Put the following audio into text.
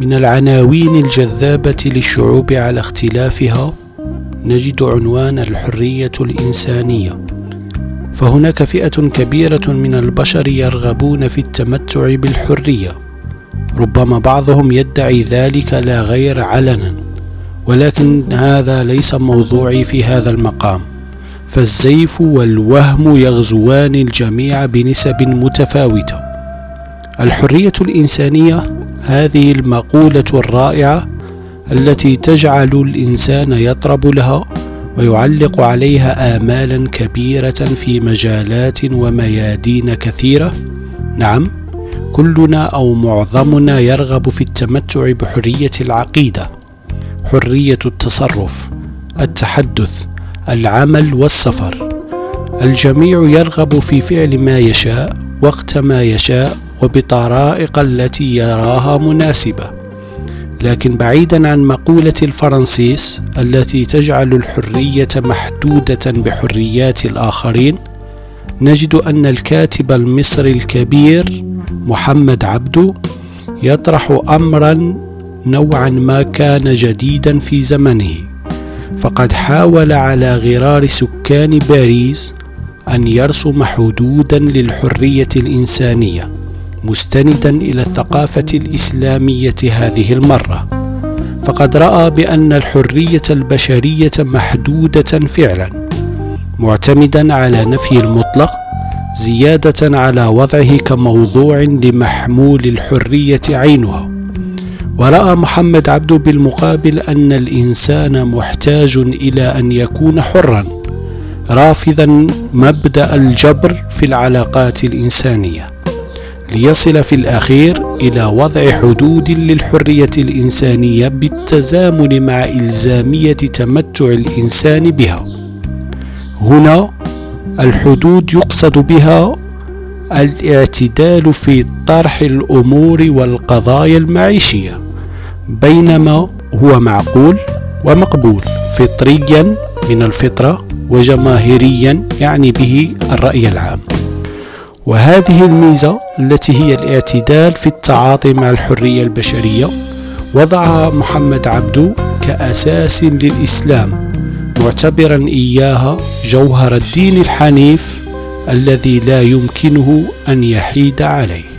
من العناوين الجذابة للشعوب على اختلافها نجد عنوان الحرية الإنسانية. فهناك فئة كبيرة من البشر يرغبون في التمتع بالحرية. ربما بعضهم يدعي ذلك لا غير علنا ولكن هذا ليس موضوعي في هذا المقام. فالزيف والوهم يغزوان الجميع بنسب متفاوتة. الحرية الإنسانية هذه المقولة الرائعة التي تجعل الإنسان يطرب لها ويعلق عليها امالا كبيرة في مجالات وميادين كثيرة. نعم كلنا أو معظمنا يرغب في التمتع بحرية العقيدة حرية التصرف التحدث العمل والسفر. الجميع يرغب في فعل ما يشاء وقت ما يشاء وبطرائق التي يراها مناسبة. لكن بعيدا عن مقولة الفرنسيس التي تجعل الحرية محدودة بحريات الآخرين نجد أن الكاتب المصري الكبير محمد عبده يطرح امرا نوعا ما كان جديدا في زمنه فقد حاول على غرار سكان باريس أن يرسم حدودا للحرية الإنسانية مستندا إلى الثقافة الإسلامية هذه المرة. فقد رأى بأن الحرية البشرية محدودة فعلا معتمدا على نفي المطلق زيادة على وضعه كموضوع لمحمول الحرية عينها. ورأى محمد عبده بالمقابل أن الإنسان محتاج إلى أن يكون حرا رافضا مبدأ الجبر في العلاقات الإنسانية ليصل في الأخير إلى وضع حدود للحرية الإنسانية بالتزامن مع إلزامية تمتع الإنسان بها. هنا الحدود يقصد بها الاعتدال في طرح الأمور والقضايا المعيشية بينما هو معقول ومقبول فطريا من الفطرة وجماهيريا يعني به الرأي العام. وهذه الميزة التي هي الاعتدال في التعاطي مع الحرية البشرية وضعها محمد عبدو كأساس للإسلام معتبرا إياها جوهر الدين الحنيف الذي لا يمكنه أن يحيد عليه.